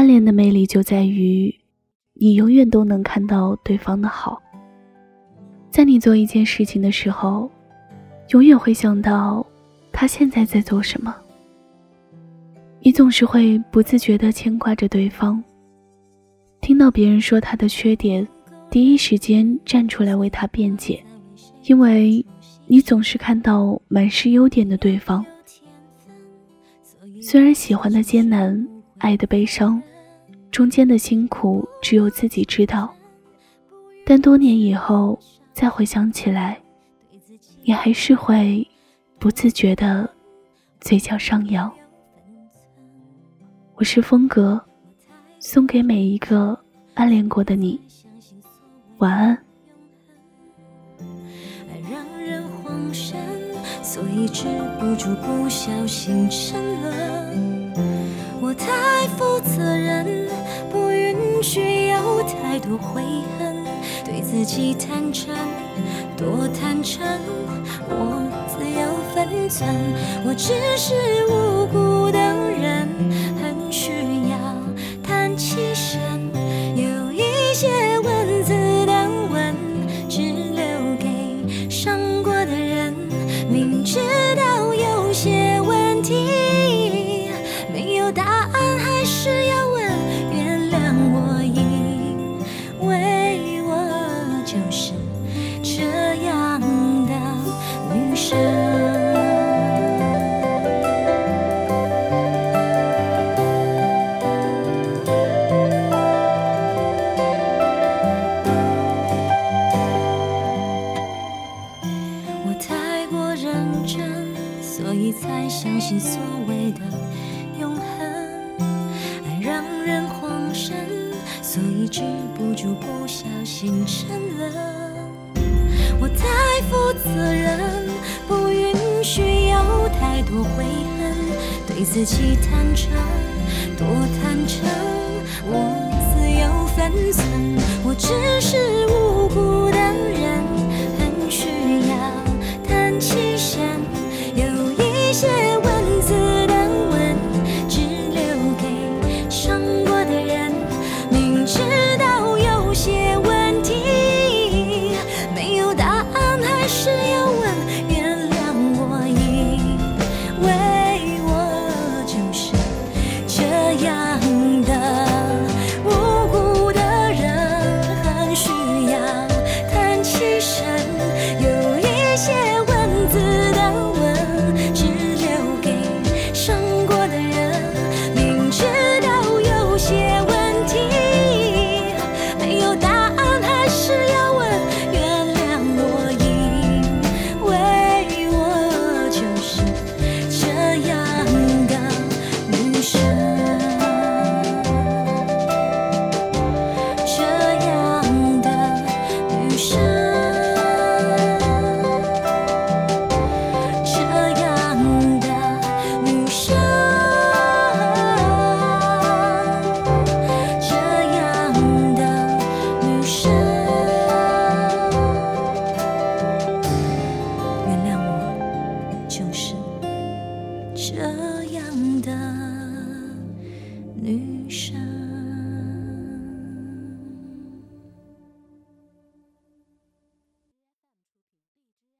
暗恋的魅力就在于，你永远都能看到对方的好。在你做一件事情的时候，永远会想到他现在在做什么。你总是会不自觉地牵挂着对方。听到别人说他的缺点，第一时间站出来为他辩解，因为你总是看到满是优点的对方。虽然喜欢的艰难。爱的悲伤，中间的辛苦只有自己知道。但多年以后再回想起来，你还是会不自觉的嘴角上扬。我是风格，送给每一个暗恋过的你，晚安。所以止不住不小心沉沦。我太的人，不允许有太多悔恨，对自己坦诚，多坦诚，我自有分寸。我只是无就是这样的女生。我太过认真，所以才相信所谓的永恒。爱让人慌神。所以止不住不小心沉多悔恨，对自己坦诚，多坦诚，我自有分寸，我只是无辜的人。yeah. ocean.